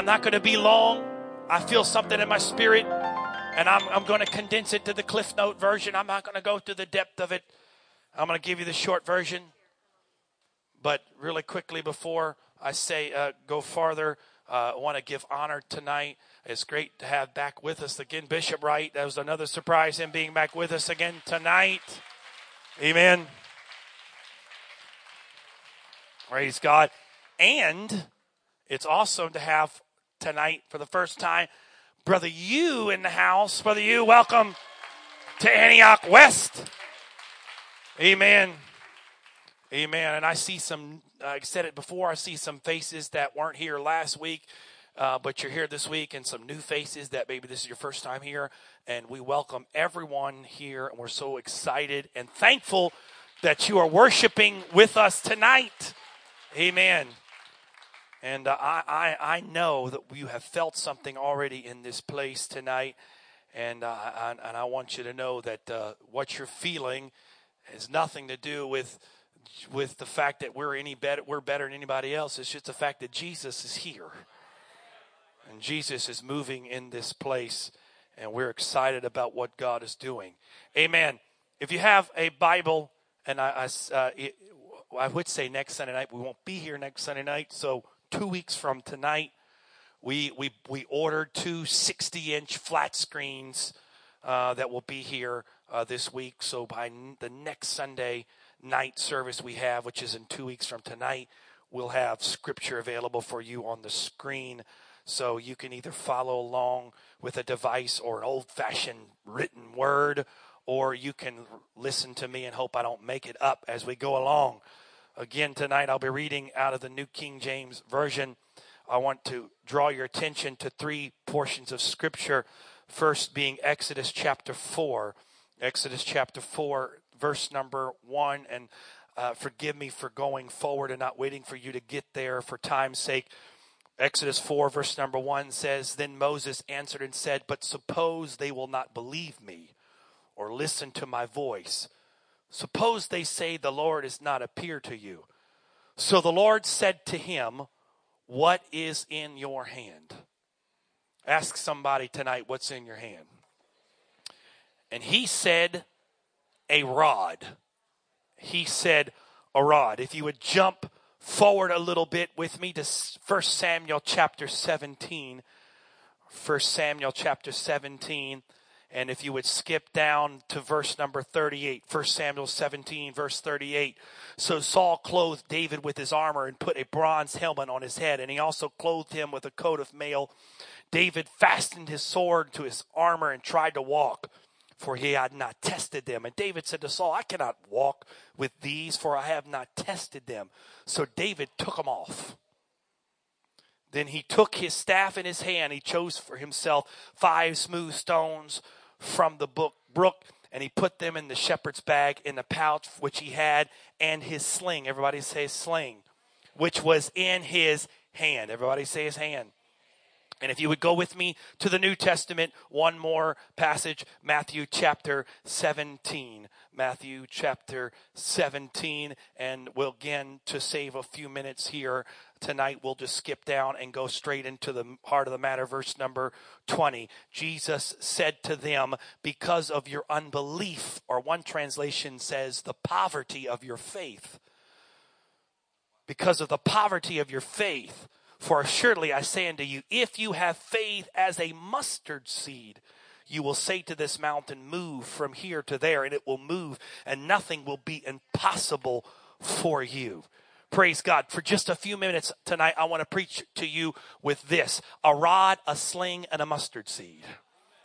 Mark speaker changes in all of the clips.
Speaker 1: I'm not going to be long. I feel something in my spirit, and I'm, I'm going to condense it to the Cliff Note version. I'm not going to go through the depth of it. I'm going to give you the short version. But really quickly, before I say uh, go farther, uh, I want to give honor tonight. It's great to have back with us again Bishop Wright. That was another surprise, him being back with us again tonight. Amen. Praise God. And it's awesome to have tonight for the first time Brother You in the house. Brother You, welcome to Antioch West. Amen. Amen. And I see some, I said it before, I see some faces that weren't here last week, uh, but you're here this week, and some new faces that maybe this is your first time here. And we welcome everyone here, and we're so excited and thankful that you are worshiping with us tonight. Amen. And uh, I, I, I know that you have felt something already in this place tonight. And, uh, I, and I want you to know that uh, what you're feeling has nothing to do with with the fact that we're any better we're better than anybody else. It's just the fact that jesus is here. And jesus is moving in this place. And we're excited about what god is doing. Amen. If you have a bible and i i, uh, it, I would say next sunday night we won't be here next sunday night. So two weeks from tonight we we we ordered two 60 inch flat screens uh, that will be here uh, this week so by n- the next sunday night service we have, which is in two weeks from tonight, we'll have scripture available for you on the screen. So you can either follow along with a device or old fashioned written word, or you can listen to me and hope I don't make it up as we go along. Again, tonight I'll be reading out of the New King James Version. I want to draw your attention to three portions of Scripture. First being Exodus chapter 4. Exodus chapter 4, verse number one. And uh, forgive me for going forward and not waiting for you to get there for time's sake. Exodus 4, verse number 1 says, Then Moses answered and said, But suppose they will not believe me or listen to my voice. Suppose they say, The Lord is not appear to you. So the Lord said to him, What is in your hand? Ask somebody tonight, What's in your hand? And he said, a rod. He said, a rod. If you would jump forward a little bit with me to 1 Samuel chapter 17. 1 Samuel chapter 17. And if you would skip down to verse number 38, 1 Samuel 17, verse 38. So Saul clothed David with his armor and put a bronze helmet on his head, and he also clothed him with a coat of mail. David fastened his sword to his armor and tried to walk for he had not tested them. And David said to Saul, I cannot walk with these, for I have not tested them. So David took them off. Then he took his staff in his hand. He chose for himself five smooth stones from the book, brook, and he put them in the shepherd's bag in the pouch which he had, and his sling. Everybody say sling, which was in his hand. Everybody say his hand. And if you would go with me to the New Testament, one more passage, Matthew chapter 17. Matthew chapter 17. And we'll again, to save a few minutes here tonight, we'll just skip down and go straight into the heart of the matter, verse number 20. Jesus said to them, Because of your unbelief, or one translation says, the poverty of your faith. Because of the poverty of your faith for assuredly I say unto you, if you have faith as a mustard seed, you will say to this mountain, Move from here to there, and it will move, and nothing will be impossible for you. Praise God. For just a few minutes tonight, I want to preach to you with this a rod, a sling, and a mustard seed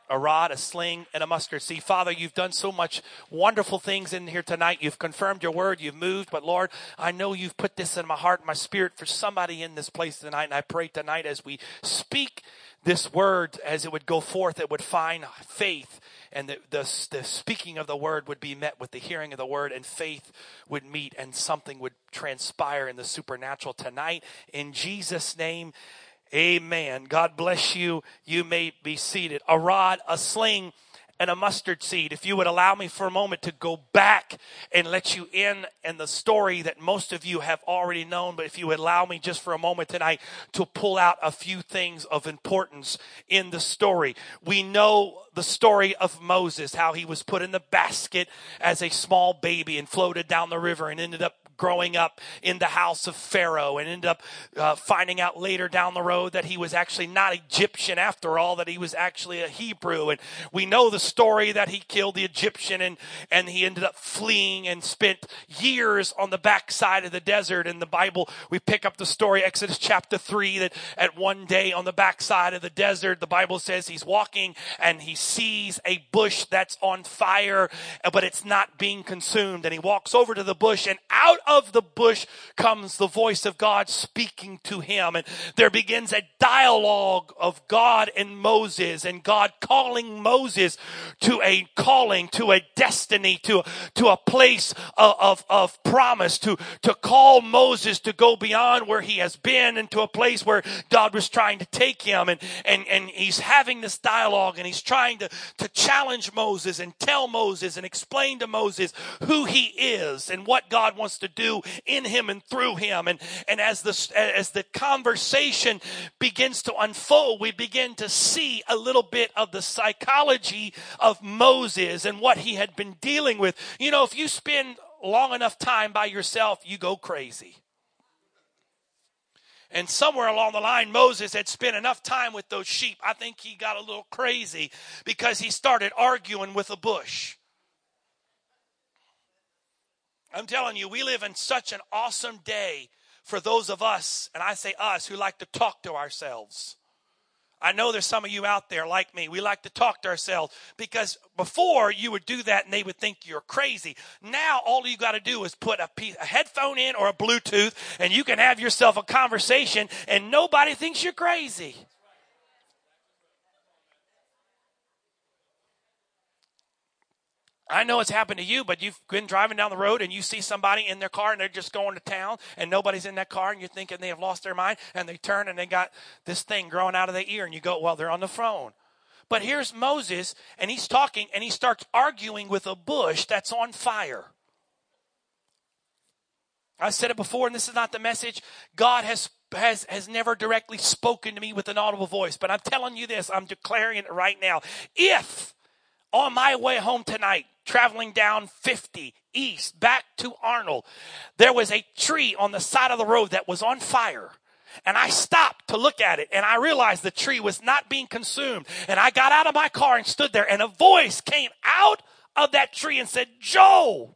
Speaker 1: a rod, a sling, and a mustard seed. Father, you've done so much wonderful things in here tonight. You've confirmed your word. You've moved. But Lord, I know you've put this in my heart, my spirit for somebody in this place tonight. And I pray tonight as we speak this word, as it would go forth, it would find faith. And the, the, the speaking of the word would be met with the hearing of the word, and faith would meet, and something would transpire in the supernatural tonight. In Jesus' name, Amen. God bless you. You may be seated. A rod, a sling, and a mustard seed. If you would allow me for a moment to go back and let you in in the story that most of you have already known, but if you would allow me just for a moment tonight to pull out a few things of importance in the story. We know the story of Moses, how he was put in the basket as a small baby and floated down the river and ended up growing up in the house of Pharaoh and ended up uh, finding out later down the road that he was actually not Egyptian after all, that he was actually a Hebrew. And we know the story that he killed the Egyptian and, and he ended up fleeing and spent years on the backside of the desert. In the Bible, we pick up the story, Exodus chapter 3, that at one day on the backside of the desert, the Bible says he's walking and he sees a bush that's on fire, but it's not being consumed. And he walks over to the bush and out of the bush comes the voice of God speaking to him. And there begins a dialogue of God and Moses and God calling Moses to a calling, to a destiny, to, to a place of, of, of promise, to, to call Moses to go beyond where he has been into a place where God was trying to take him. And, and, and he's having this dialogue and he's trying to, to challenge Moses and tell Moses and explain to Moses who he is and what God wants to do in him and through him. And, and as the, as the conversation begins to unfold, we begin to see a little bit of the psychology of Moses and what he had been dealing with. You know, if you spend long enough time by yourself, you go crazy. And somewhere along the line, Moses had spent enough time with those sheep. I think he got a little crazy because he started arguing with a bush. I'm telling you, we live in such an awesome day for those of us, and I say us, who like to talk to ourselves. I know there's some of you out there like me. We like to talk to ourselves because before you would do that and they would think you're crazy. Now all you got to do is put a, piece, a headphone in or a Bluetooth and you can have yourself a conversation and nobody thinks you're crazy. I know it's happened to you, but you've been driving down the road and you see somebody in their car and they're just going to town and nobody's in that car and you're thinking they have lost their mind and they turn and they got this thing growing out of their ear and you go, well, they're on the phone. But here's Moses and he's talking and he starts arguing with a bush that's on fire. I said it before, and this is not the message. God has has has never directly spoken to me with an audible voice, but I'm telling you this, I'm declaring it right now. If on my way home tonight, traveling down 50 east back to Arnold, there was a tree on the side of the road that was on fire. And I stopped to look at it and I realized the tree was not being consumed. And I got out of my car and stood there and a voice came out of that tree and said, Joe,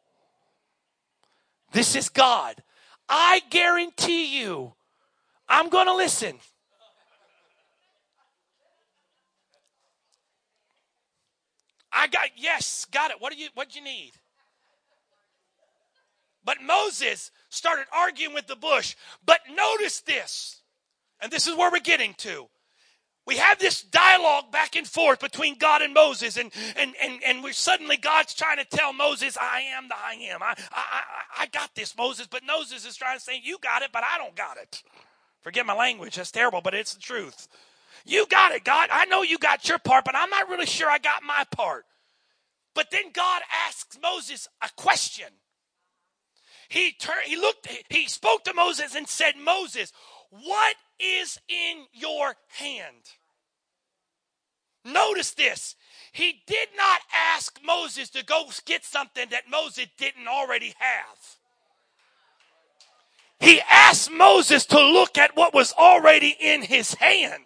Speaker 1: this is God. I guarantee you, I'm going to listen. I got yes, got it. What do you what do you need? But Moses started arguing with the bush. But notice this, and this is where we're getting to. We have this dialogue back and forth between God and Moses, and and and, and we're suddenly God's trying to tell Moses, I am the I am. I, I, I got this, Moses, but Moses is trying to say, You got it, but I don't got it. Forget my language, that's terrible, but it's the truth. You got it, God. I know you got your part, but I'm not really sure I got my part. But then God asks Moses a question. He turned, he looked, he spoke to Moses and said, Moses, what is in your hand? Notice this. He did not ask Moses to go get something that Moses didn't already have. He asked Moses to look at what was already in his hand.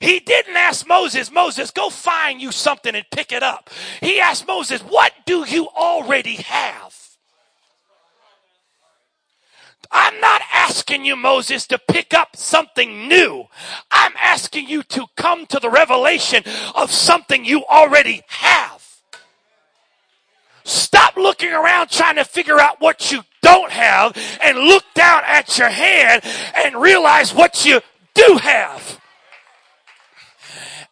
Speaker 1: He didn't ask Moses, Moses, go find you something and pick it up. He asked Moses, what do you already have? I'm not asking you, Moses, to pick up something new. I'm asking you to come to the revelation of something you already have. Stop looking around trying to figure out what you don't have and look down at your hand and realize what you do have.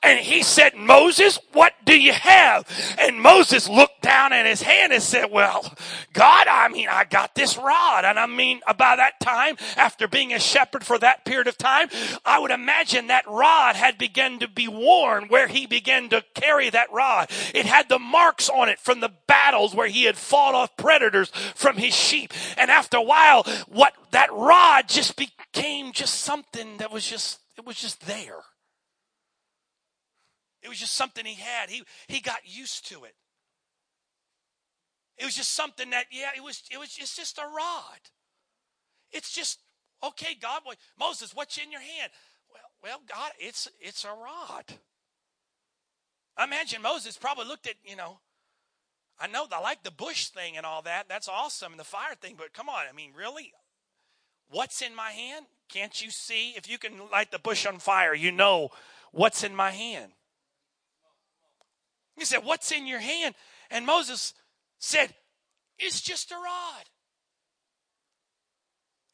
Speaker 1: And he said, Moses, what do you have? And Moses looked down at his hand and said, Well, God, I mean, I got this rod. And I mean, by that time, after being a shepherd for that period of time, I would imagine that rod had begun to be worn where he began to carry that rod. It had the marks on it from the battles where he had fought off predators from his sheep. And after a while, what that rod just became just something that was just, it was just there. It was just something he had. He, he got used to it. It was just something that, yeah, it was, it was it's just a rod. It's just, okay, God, boy, Moses, what's in your hand? Well, well, God, it's it's a rod. I imagine Moses probably looked at, you know, I know I like the bush thing and all that. That's awesome, and the fire thing, but come on, I mean, really? What's in my hand? Can't you see? If you can light the bush on fire, you know what's in my hand. He said, What's in your hand? And Moses said, It's just a rod.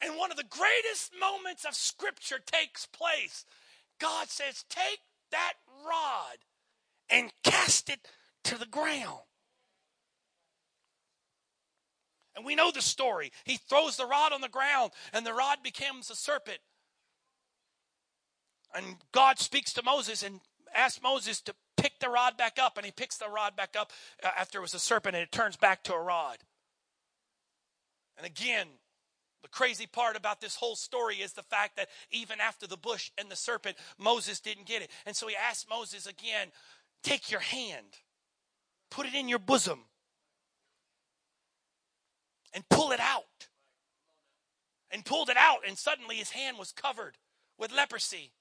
Speaker 1: And one of the greatest moments of Scripture takes place. God says, Take that rod and cast it to the ground. And we know the story. He throws the rod on the ground, and the rod becomes a serpent. And God speaks to Moses and asks Moses to pick the rod back up, and he picks the rod back up uh, after it was a serpent, and it turns back to a rod. And again, the crazy part about this whole story is the fact that even after the bush and the serpent, Moses didn't get it. And so he asked Moses again, Take your hand, put it in your bosom, and pull it out. And pulled it out, and suddenly his hand was covered with leprosy.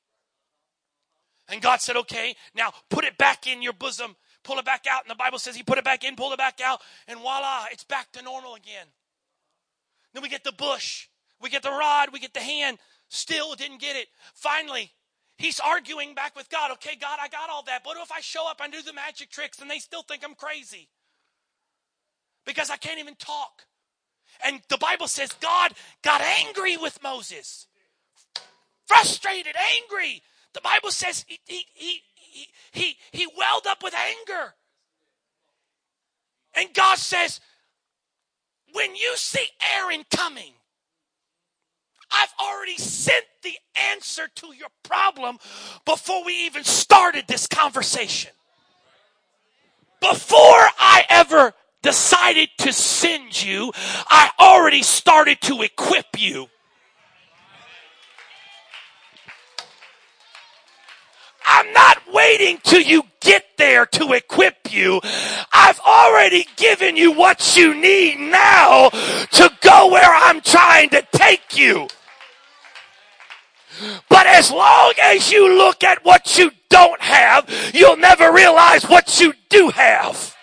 Speaker 1: And God said, okay, now put it back in your bosom. Pull it back out. And the Bible says he put it back in, pull it back out, and voila, it's back to normal again. Then we get the bush, we get the rod, we get the hand. Still didn't get it. Finally, he's arguing back with God. Okay, God, I got all that. But what if I show up and do the magic tricks and they still think I'm crazy? Because I can't even talk. And the Bible says God got angry with Moses. Frustrated, angry. The Bible says he, he, he, he, he, welled up with anger. And God says, when you see Aaron coming, I've already sent the answer to your problem before we even started this conversation. Before I ever decided to send you, I already started to equip you. I'm not waiting till you get there to equip you. I've already given you what you need now to go where I'm trying to take you. But as long as you look at what you don't have, you'll never realize what you do have.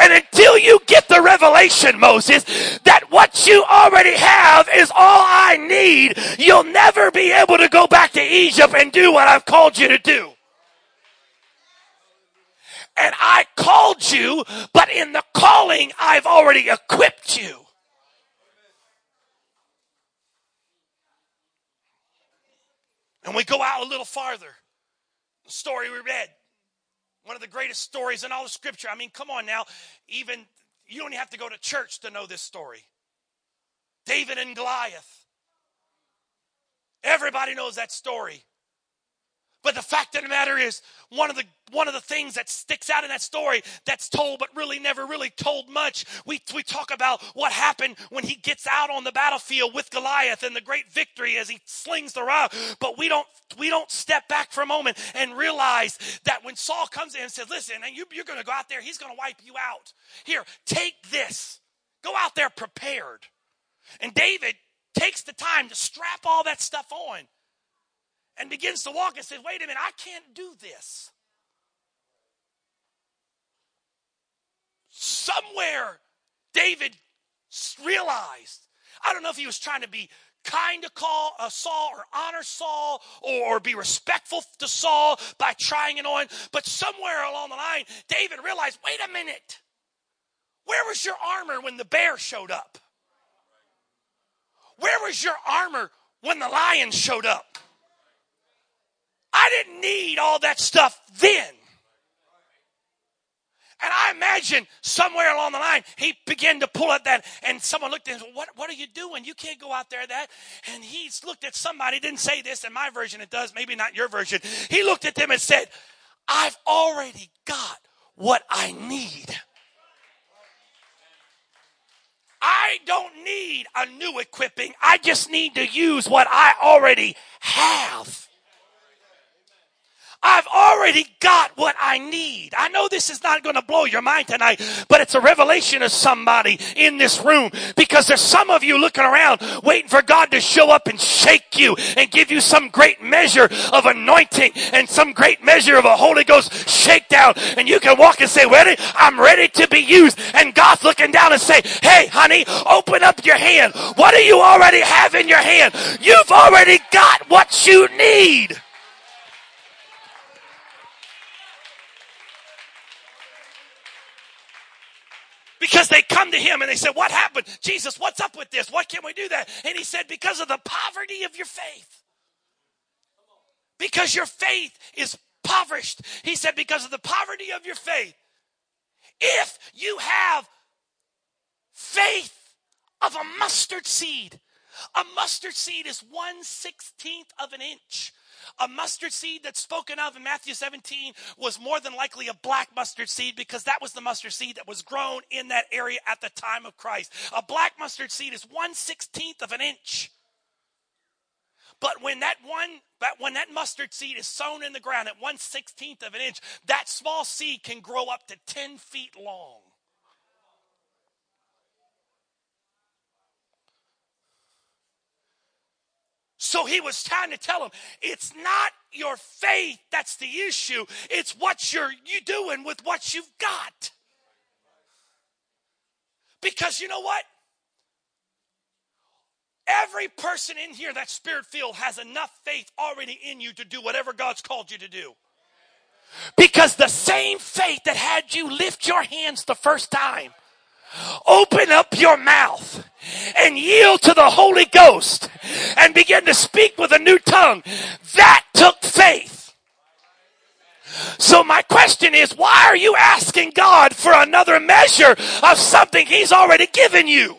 Speaker 1: And until you get the revelation, Moses, that what you already have is all I need, you'll never be able to go back to Egypt and do what I've called you to do. And I called you, but in the calling, I've already equipped you. And we go out a little farther. The story we read one of the greatest stories in all of Scripture. I mean, come on now. Even you don't have to go to church to know this story. David and Goliath. Everybody knows that story. But the fact of the matter is, one of the one of the things that sticks out in that story that's told but really never really told much. We we talk about what happened when he gets out on the battlefield with Goliath and the great victory as he slings the rod. But we don't we don't step back for a moment and realize that when Saul comes in and says, "Listen, and you, you're going to go out there, he's going to wipe you out. Here, take this. Go out there prepared." And David takes the time to strap all that stuff on and begins to walk and says, Wait a minute, I can't do this. Somewhere, David realized, I don't know if he was trying to be kind to call uh, Saul or honor Saul or, or, be respectful to Saul by trying it on, but somewhere along the line, David realized, wait a minute, where was your armor when the bear showed up? Where was your armor when the lion showed up? I didn't need all that stuff then. And I imagine somewhere along the line, he began to pull at that, and someone looked at him and said, what, what are you doing? You can't go out there that. And he's looked at somebody, didn't say this in my version, it does, maybe not your version. He looked at them and said, I've already got what I need. I don't need a new equipping. I just need to use what I already have. I've already got what I need. I know this is not going to blow your mind tonight, but it's a revelation of somebody in this room because there's some of you looking around waiting for God to show up and shake you and give you some great measure of anointing and some great measure of a Holy Ghost shakedown. And you can walk and say, ready, I'm ready to be used. And God's looking down and say, hey, honey, open up your hand. What do you already have in your hand? You've already got what you need. Because they come to him and they said, What happened? Jesus, what's up with this? What can we do that? And he said, Because of the poverty of your faith. Because your faith is impoverished. He said, Because of the poverty of your faith. If you have faith of a mustard seed, a mustard seed is one sixteenth of an inch. A mustard seed that's spoken of in Matthew 17 was more than likely a black mustard seed because that was the mustard seed that was grown in that area at the time of Christ. A black mustard seed is one sixteenth of an inch. But when that one, when that mustard seed is sown in the ground at one sixteenth of an inch, that small seed can grow up to 10 feet long. So he was trying to tell him, it's not your faith that's the issue, it's what you're you doing with what you've got. Because you know what? Every person in here that's spirit filled has enough faith already in you to do whatever God's called you to do. Because the same faith that had you lift your hands the first time Open up your mouth and yield to the Holy Ghost and begin to speak with a new tongue. That took faith. So my question is, why are you asking God for another measure of something He's already given you?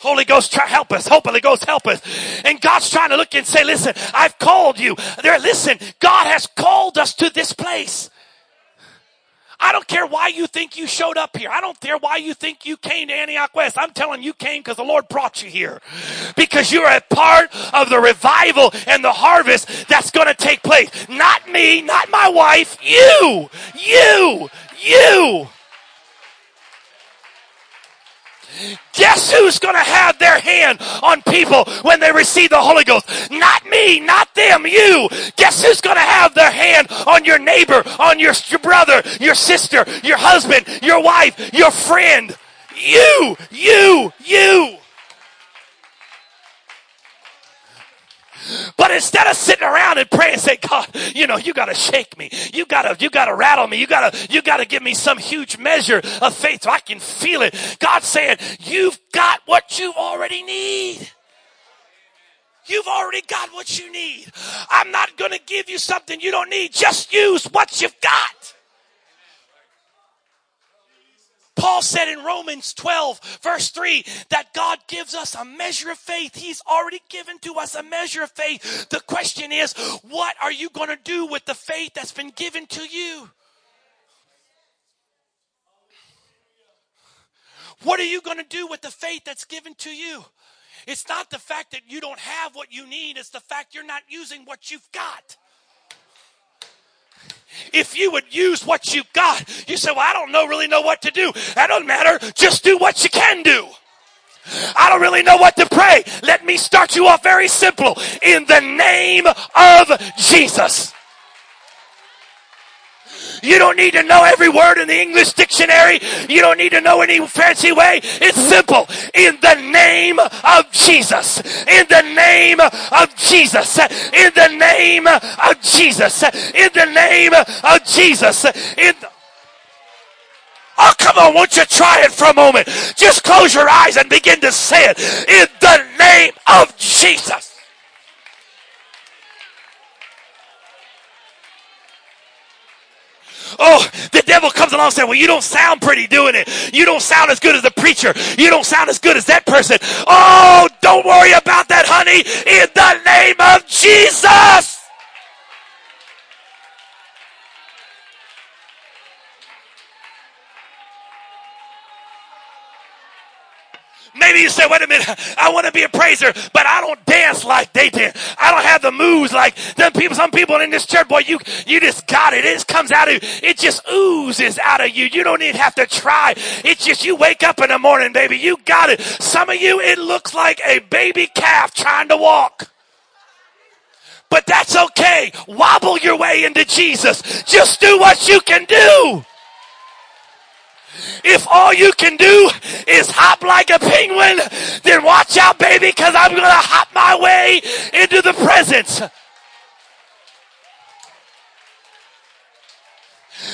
Speaker 1: Holy Ghost, try, help us. Holy Ghost, help us. And God's trying to look and say, listen, I've called you. There, listen, God has called us to this place. I don't care why you think you showed up here. I don't care why you think you came to Antioch West. I'm telling you came because the Lord brought you here. Because you're a part of the revival and the harvest that's going to take place. Not me, not my wife, you, you, you. Guess who's going to have their hand on people when they receive the Holy Ghost? Not me, not them, you. Guess who's going to have their hand on your neighbor, on your, your brother, your sister, your husband, your wife, your friend? You, you, you. But instead of sitting around and praying say, God, you know, you gotta shake me. You gotta, you gotta rattle me. You gotta, you gotta give me some huge measure of faith so I can feel it. God's saying, you've got what you already need. You've already got what you need. I'm not gonna give you something you don't need. Just use what you've got. Paul said in Romans 12, verse 3, that God gives us a measure of faith. He's already given to us a measure of faith. The question is, what are you going to do with the faith that's been given to you? What are you going to do with the faith that's given to you? It's not the fact that you don't have what you need, it's the fact you're not using what you've got if you would use what you've got. You say, well, I don't know, really know what to do. That doesn't matter. Just do what you can do. I don't really know what to pray. Let me start you off very simple. In the name of Jesus. You don't need to know every word in the English dictionary. You don't need to know any fancy way. It's simple. In the name of Jesus. In the name of Jesus. In the name of Jesus. In the name of Jesus. In the Oh, come on, won't you try it for a moment? Just close your eyes and begin to say it. In the name of Jesus. Oh, the devil comes along saying, Well, you don't sound pretty doing it. You don't sound as good as the preacher. You don't sound as good as that person. Oh, don't worry about that, honey, in the name of Jesus. Maybe you say, wait a minute, I want to be a praiser, but I don't dance like they did. I don't have the moves like them people. Some people in this church, boy, you, you just got it. It comes out of you. It just oozes out of you. You don't even have to try. It's just you wake up in the morning, baby. You got it. Some of you, it looks like a baby calf trying to walk. But that's okay. Wobble your way into Jesus. Just do what you can do. If all you can do is hop like a penguin, then watch out, baby, because I'm going to hop my way into the presence.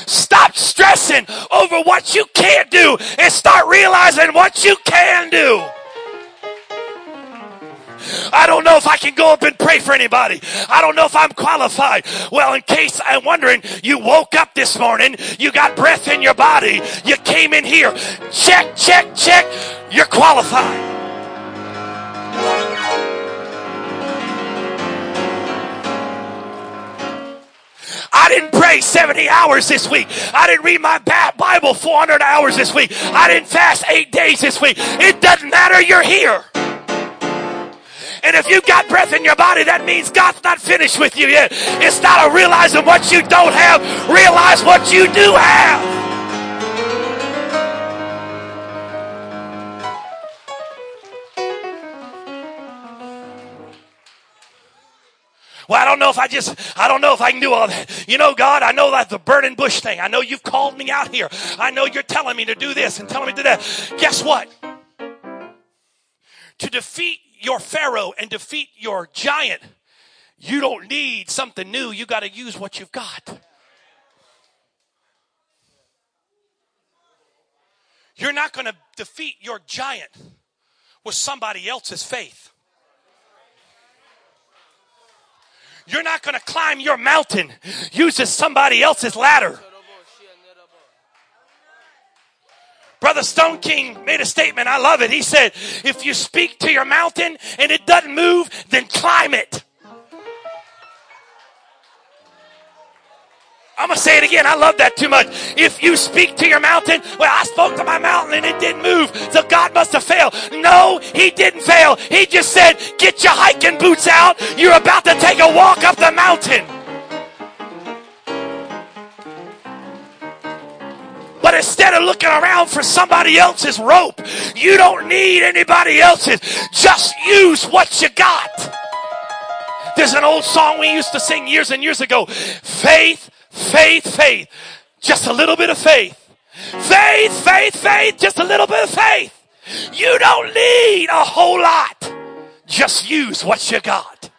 Speaker 1: Stop stressing over what you can't do and start realizing what you can do. I don't know if I can go up and pray for anybody. I don't know if I'm qualified. Well, in case I'm wondering, you woke up this morning, you got breath in your body, you came in here. Check, check, check. You're qualified. I didn't pray 70 hours this week. I didn't read my Bible 400 hours this week. I didn't fast eight days this week. It doesn't matter. You're here. And if you've got breath in your body, that means God's not finished with you yet. It's not a realizing what you don't have, realize what you do have. Well, I don't know if I just, I don't know if I can do all that. You know, God, I know that the burning bush thing. I know you've called me out here. I know you're telling me to do this and telling me to do that. Guess what? To defeat your Pharaoh and defeat your giant, you don't need something new. You got to use what you've got. You're not going to defeat your giant with somebody else's faith. You're not going to climb your mountain using somebody else's ladder. Brother Stoneking made a statement. I love it. He said, if you speak to your mountain and it doesn't move, then climb it. I'm going to say it again. I love that too much. If you speak to your mountain, well, I spoke to my mountain and it didn't move. So God must have failed. No, he didn't fail. He just said, get your hiking boots out. You're about to take a walk up the mountain. But instead of looking around for somebody else's rope, you don't need anybody else's. Just use what you got. There's an old song we used to sing years and years ago faith, faith, faith. Just a little bit of faith. Faith, faith, faith. Just a little bit of faith. You don't need a whole lot. Just use what you got.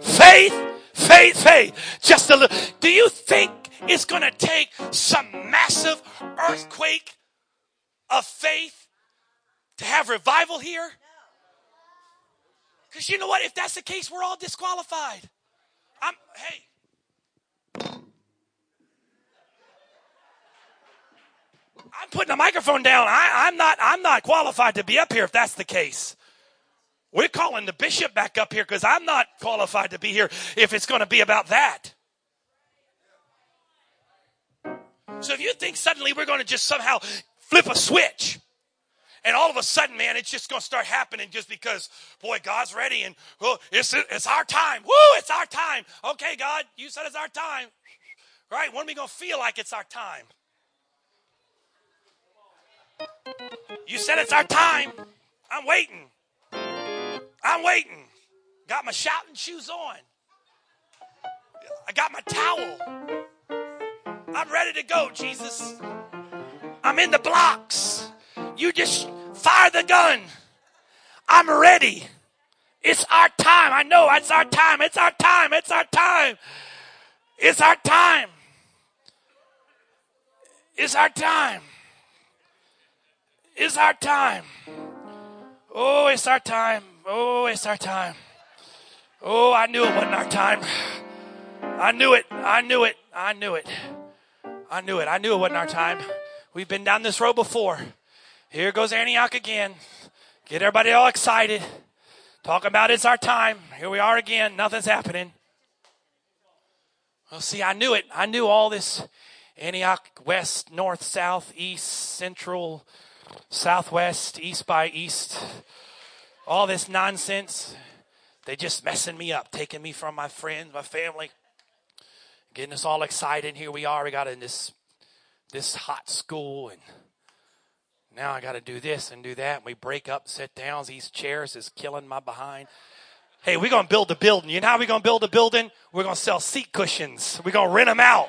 Speaker 1: Faith, faith, faith. Just a little. Do you think it's going to take some massive earthquake of faith to have revival here? Because you know what? If that's the case, we're all disqualified. I'm, hey. I'm putting the microphone down. I, am not. I'm not qualified to be up here if that's the case. We're calling the bishop back up here because I'm not qualified to be here if it's going to be about that. So if you think suddenly we're going to just somehow flip a switch and all of a sudden, man, it's just going to start happening just because, boy, God's ready and well, it's, it's our time. Woo, it's our time. Okay, God, you said it's our time. Right? When are we going to feel like it's our time? You said it's our time. I'm waiting. I'm waiting. Got my shouting shoes on. I got my towel. I'm ready to go, Jesus. I'm in the blocks. You just fire the gun. I'm ready. It's our time. I know it's our time. It's our time. It's our time. It's our time. It's our time. It's our time. Oh, it's our time. Oh, it's our time. Oh, I knew it wasn't our time. I knew it. I knew it. I knew it. I knew it. I knew it wasn't our time. We've been down this road before. Here goes Antioch again. Get everybody all excited. Talk about it's our time. Here we are again. Nothing's happening. Well, see, I knew it. I knew all this Antioch, west, north, south, east, central, southwest, east by east. All this nonsense. They just messing me up, taking me from my friends, my family, getting us all excited. Here we are. We got in this this hot school, and now I got to do this and do that. And we break up, sit down. These chairs is killing my behind. Hey, we're gonna build a building. You know how we're gonna build a building? We're gonna sell seat cushions. We're gonna rent them out.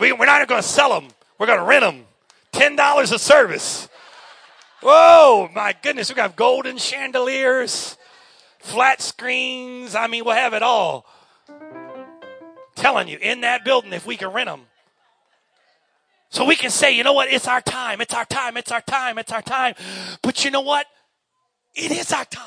Speaker 1: We, we're not to sell them. We're to rent them. $10 a service. Whoa, my goodness. We got golden chandeliers, flat screens. I mean, we'll have it all. telling you, in that building, if we can rent them. So we can say, you know what? It's our time. It's our time. It's our time. It's our time. But you know what? It is our time.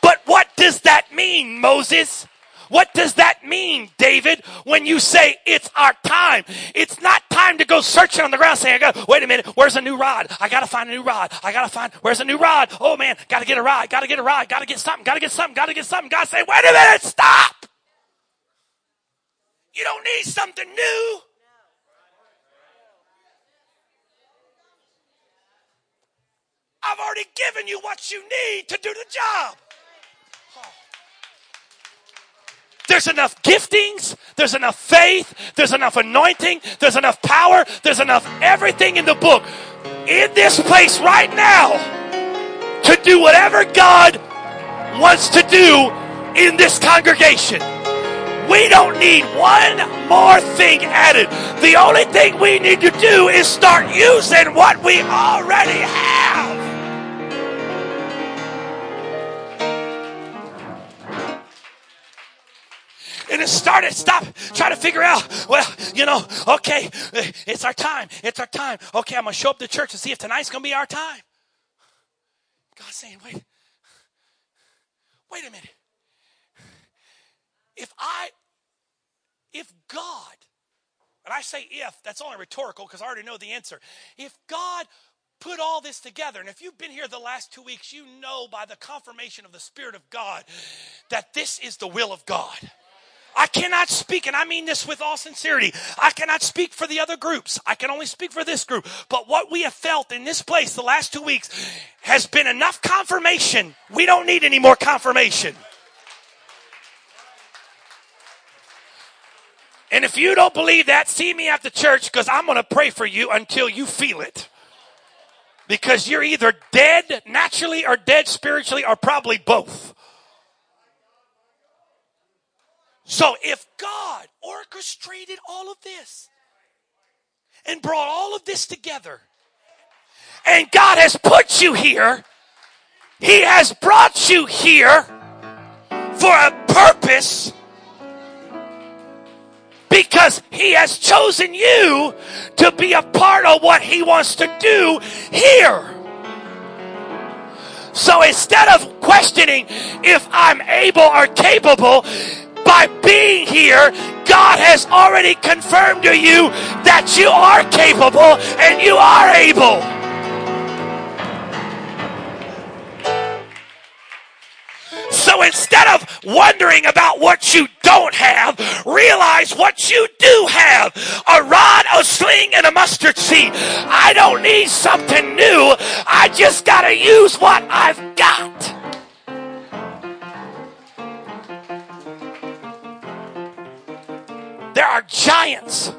Speaker 1: But what does that mean, Moses? What does that mean, David, when you say it's our time? It's not time to go searching on the ground saying, I got, wait a minute, where's a new rod? I gotta find a new rod. I gotta find, where's a new rod? Oh man, gotta get a rod, gotta get a rod, gotta get something, gotta get something, gotta get something. God say, wait a minute, stop! You don't need something new. I've already given you what you need to do the job. There's enough giftings. There's enough faith. There's enough anointing. There's enough power. There's enough everything in the book in this place right now to do whatever God wants to do in this congregation. We don't need one more thing added. The only thing we need to do is start using what we already have. And it started. Stop trying to figure out. Well you know okay it's our time. It's our time. Okay i'm gonna show up to church and see if tonight's gonna be our time. God's saying wait wait a minute. If i if god and i say if that's only rhetorical because i already know the answer. If god put all this together. And if you've been here the last two weeks, you know by the confirmation of the Spirit of God that this is the will of God. I cannot speak, and I mean this with all sincerity. I cannot speak for the other groups. I can only speak for this group. But what we have felt in this place the last two weeks has been enough confirmation. We don't need any more confirmation. And if you don't believe that, see me at the church because I'm going to pray for you until you feel it. Because you're either dead naturally or dead spiritually or probably both. So if God orchestrated all of this and brought all of this together, and God has put you here, He has brought you here for a purpose because He has chosen you to be a part of what He wants to do here. So instead of questioning if I'm able or capable, by being here, God has already confirmed to you that you are capable and you are able. So instead of wondering about what you don't have, realize what you do have a rod, a sling, and a mustard seed. I don't need something new. I just got to use what I've got. There are giants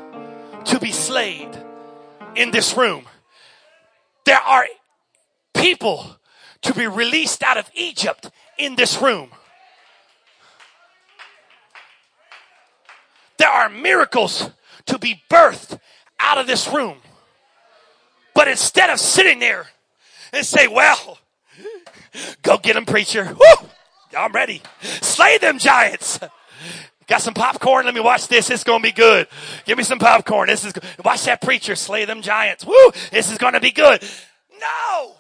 Speaker 1: to be slayed in this room. There are people to be released out of Egypt in this room. There are miracles to be birthed out of this room. But instead of sitting there and say, well, go get them, preacher. Woo! I'm ready. Slay them giants. Got some popcorn? Let me watch this. It's going to be good. Give me some popcorn. This is, watch that preacher slay them giants. Woo! This is going to be good. No.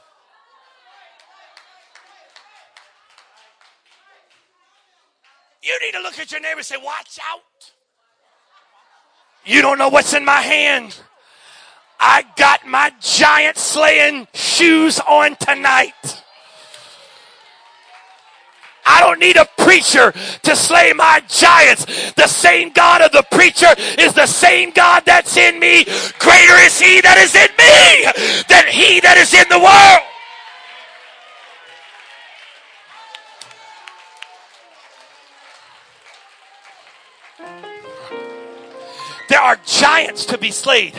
Speaker 1: You need to look at your neighbor and say, Watch out. You don't know what's in my hand. I got my giant slaying shoes on tonight. I don't need a preacher to slay my giants. The same God of the preacher is the same God that's in me. Greater is he that is in me than he that is in the world. There are giants to be slayed.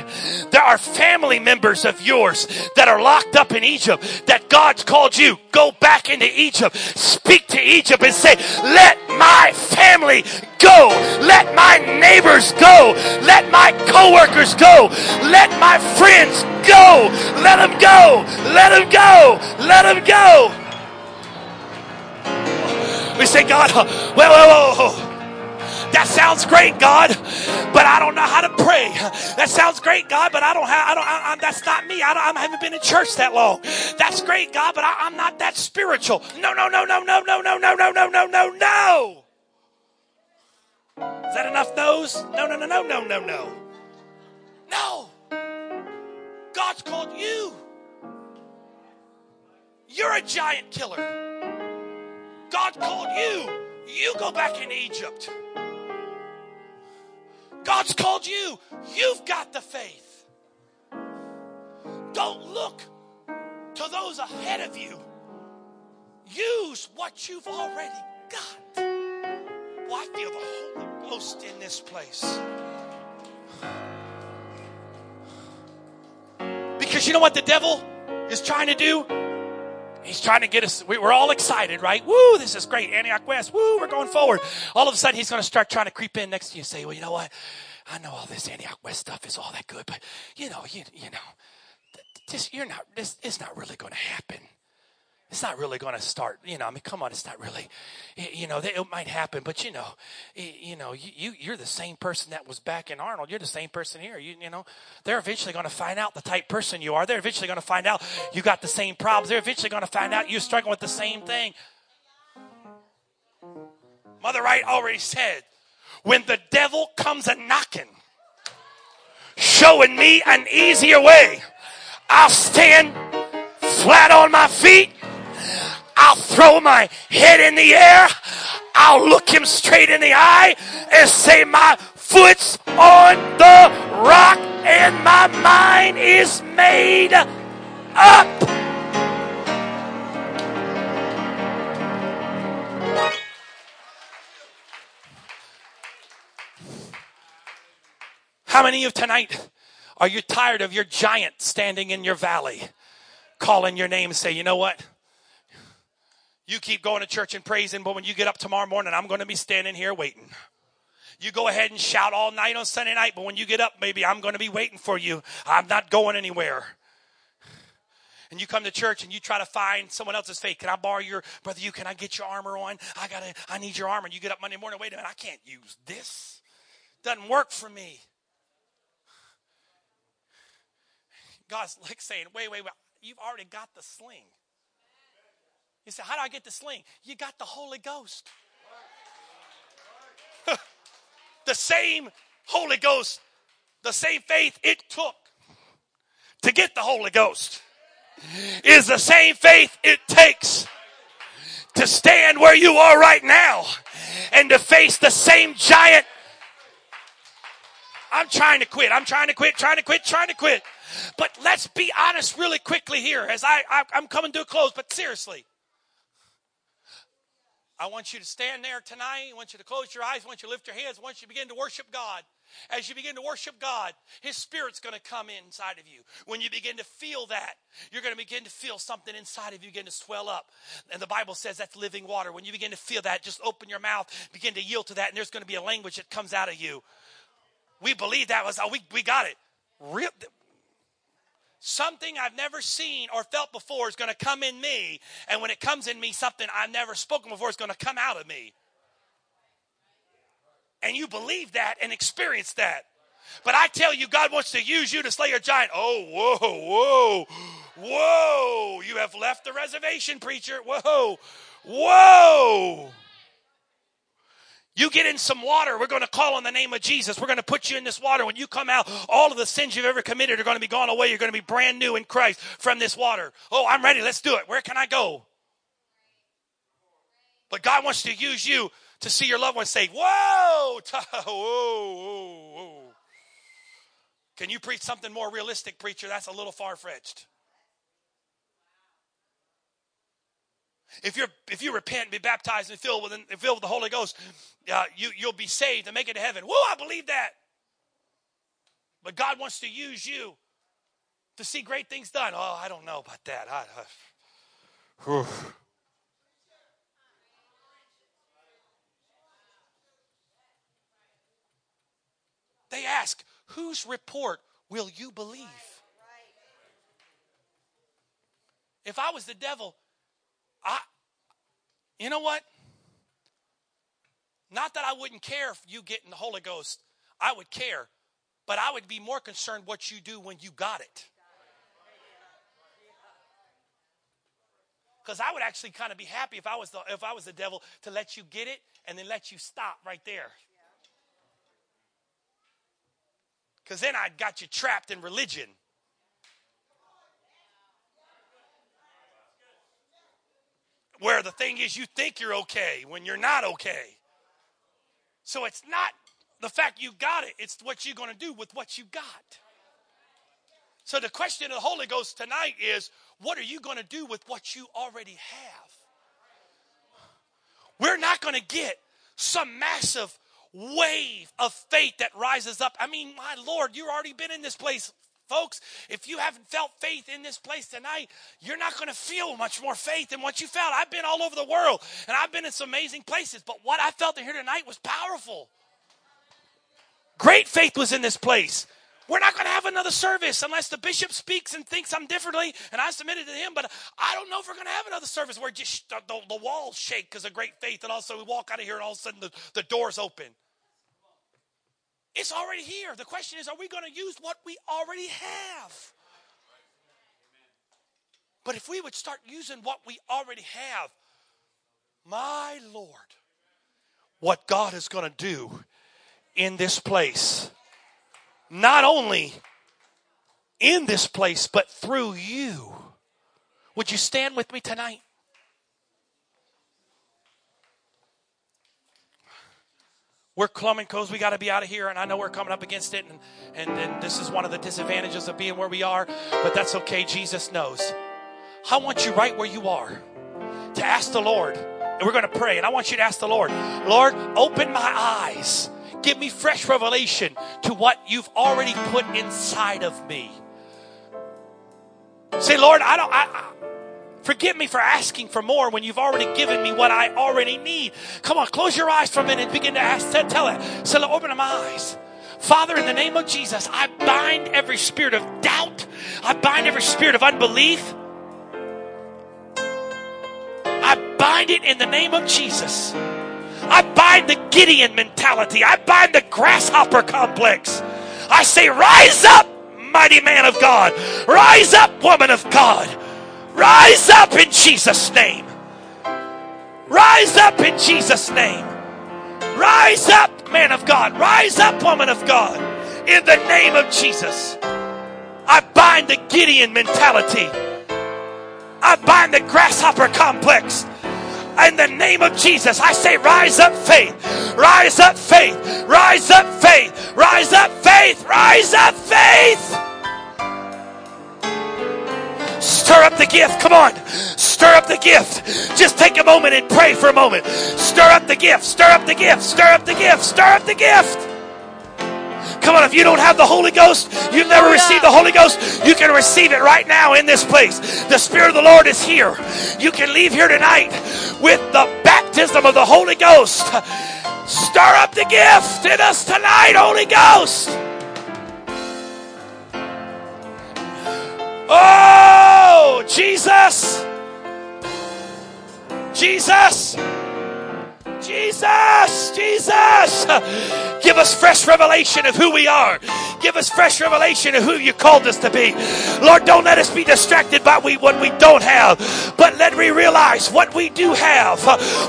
Speaker 1: There are family members of yours that are locked up in Egypt that God's called you. Go back into Egypt. Speak to Egypt and say, let my family go. Let my neighbors go. Let my coworkers go. Let my friends go. Let them go. Let them go. Let them go. We say, God, uh, whoa, whoa, whoa. That sounds great, God, but I don't know how to pray. That sounds great, God, but I don't have, I don't, I, I, that's not me. I, I haven't been in church that long. That's great, God, but I, I'm not that spiritual. No, no, no, no, no, no, no, no, no, no, no, no, no. Is that enough no's? No, no, no, no, no, no, no. No. God's called you. You're a giant killer. God called you. You go back in Egypt. God's called you. You've got the faith. Don't look to those ahead of you. Use what you've already got. Well, I feel the Holy Ghost in this place. Because you know what the devil is trying to do? He's trying to get us, we, are all excited, right? Woo, this is great. Antioch West, woo, we're going forward. All of a sudden, he's going to start trying to creep in next to you and say, well, you know what? I know all this Antioch West stuff is all that good, but you know, you, you know, this, you're not, this, it's not really going to happen. It's not really going to start, you know. I mean, come on, it's not really, you know. It might happen, but you know, you know, you you're the same person that was back in Arnold. You're the same person here. You you know, they're eventually going to find out the type person you are. They're eventually going to find out you got the same problems. They're eventually going to find out you're struggling with the same thing. Mother Wright already said, when the devil comes a knocking, showing me an easier way, I'll stand flat on my feet I'll throw my head in the air. I'll look him straight in the eye and say, My foot's on the rock and my mind is made up. How many of tonight are you tired of your giant standing in your valley, calling your name say, you know what? You keep going to church and praising, but when you get up tomorrow morning, I'm going to be standing here waiting. You go ahead and shout all night on Sunday night, but when you get up, maybe I'm going to be waiting for you. I'm not going anywhere. And you come to church and you try to find someone else's faith. Can I borrow your brother? You can I get your armor on? I gotta. I need your armor. And you get up Monday morning. Wait a minute. I can't use this. Doesn't work for me. God's like saying, wait, wait, wait. You've already got the sling. You say, How do I get the sling? You got the Holy Ghost. the same Holy Ghost, the same faith it took to get the Holy Ghost is the same faith it takes to stand where you are right now and to face the same giant. I'm trying to quit. I'm trying to quit, trying to quit, trying to quit. But let's be honest really quickly here as I, I am coming to a close, but seriously. I want you to stand there tonight. I want you to close your eyes. I want you to lift your hands. I want you to begin to worship God. As you begin to worship God, His Spirit's going to come inside of you. When you begin to feel that, you're going to begin to feel something inside of you begin to swell up. And the Bible says that's living water. When you begin to feel that, just open your mouth, begin to yield to that, and there's going to be a language that comes out of you. We believe that was, oh, we, we got it. Real, something I've never seen or felt before is going to come in me. And when it comes in me, something I've never spoken before is going to come out of me. And you believe that and experience that. But I tell you, God wants to use you to slay a giant. Oh, whoa, whoa, whoa. You have left the reservation, preacher. Whoa, whoa. You get in some water. We're going to call on the name of Jesus. We're going to put you in this water. When you come out, all of the sins you've ever committed are going to be gone away. You're going to be brand new in Christ from this water. Oh, I'm ready. Let's do it. Where can I go? But God wants to use you to see your loved ones say, Whoa, whoa, whoa, whoa. Can you preach something more realistic, preacher? That's a little far fetched. If you're if you repent, be baptized, and filled with filled with the Holy Ghost, uh, you you'll be saved and make it to heaven. Whoa, I believe that. But God wants to use you to see great things done. Oh, I don't know about that. I, I, they ask, whose report will you believe? If I was the devil, I, you know what? Not that I wouldn't care if you get in the Holy Ghost. I would care, but I would be more concerned what you do when you got it. Because I would actually kind of be happy if I was the if I was the devil to let you get it and then let you stop right there. Because then I got you trapped in religion. Where the thing is you think you're okay when you're not okay. So it's not the fact you got it, it's what you're going to do with what you got. So the question of the Holy Ghost tonight is what are you going to do with what you already have? We're not going to get some massive wave of faith that rises up. I mean, my Lord, you've already been in this place Folks, if you haven't felt faith in this place tonight, you're not going to feel much more faith than what you felt. I've been all over the world and I've been in some amazing places, but what I felt in here tonight was powerful. Great faith was in this place. We're not going to have another service unless the bishop speaks and thinks I'm differently, and I submitted to him. But I don't know if we're going to have another service where just the, the, the walls shake because of great faith, and also we walk out of here and all of a sudden the, the doors open. It's already here. The question is, are we going to use what we already have? But if we would start using what we already have, my Lord, what God is going to do in this place, not only in this place, but through you. Would you stand with me tonight? We're coming because we got to be out of here and i know we're coming up against it and, and, and this is one of the disadvantages of being where we are but that's okay. Jesus knows. I want you right where you are to ask the lord and we're going to pray and i want you to ask the lord lord open my eyes. Give me fresh revelation to what you've already put inside of me. Say lord i don't I, Forgive me for asking for more when you've already given me what I already need. Come on, close your eyes for a minute and begin to ask, tell it. So open up my eyes. Father, in the name of Jesus, I bind every spirit of doubt. I bind every spirit of unbelief. I bind it in the name of Jesus. I bind the Gideon mentality. I bind the grasshopper complex. I say, rise up, mighty man of God. Rise up, woman of God. Rise up in Jesus' name. Rise up in Jesus' name. Rise up, man of God. Rise up, woman of God. In the name of Jesus. I bind the Gideon mentality. I bind the grasshopper complex. In the name of Jesus, I say, rise up faith. Rise up faith. Rise up faith. Rise up faith. Rise up faith. Stir up the gift. Come on. Stir up the gift. Just take a moment and pray for a moment. Stir up the gift. Stir up the gift. Stir up the gift. Stir up the gift. Come on, if you don't have the Holy Ghost, you've never received the Holy Ghost, you can receive it right now in this place. The Spirit of the Lord is here. You can leave here tonight with the baptism of the Holy Ghost. Stir up the gift in us tonight, Holy Ghost. Oh, Jesus. Jesus. Jesus, Jesus. Give us fresh revelation of who we are. Give us fresh revelation of who you called us to be. Lord, don't let us be distracted by what we don't have, but let me realize what we do have,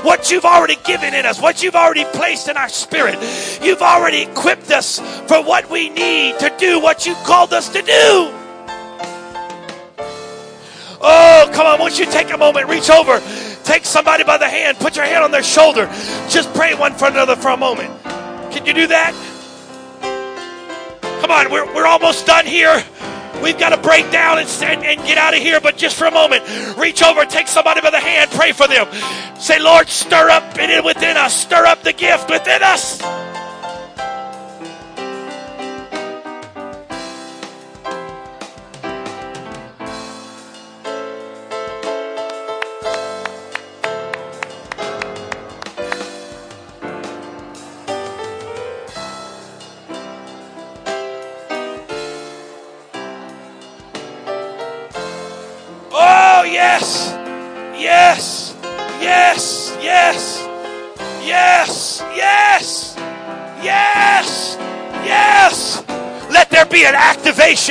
Speaker 1: what you've already given in us, what you've already placed in our spirit. You've already equipped us for what we need to do what you called us to do. Come on. Won't you take a moment, reach over, take somebody by the hand, put your hand on their shoulder. Just pray one for another for a moment. Can you do that? Come on, we're, we're almost done here. We've got to break down and, and, and get out of here, but just for a moment, reach over, take somebody by the hand, pray for them. Say, Lord, stir up it within us, stir up the gift within us.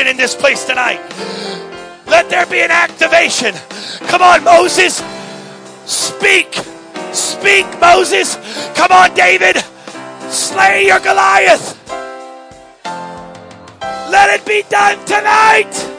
Speaker 1: In this place tonight. Let there be an activation. Come on, Moses. Speak. Speak, Moses. Come on, David. Slay your Goliath. Let it be done tonight.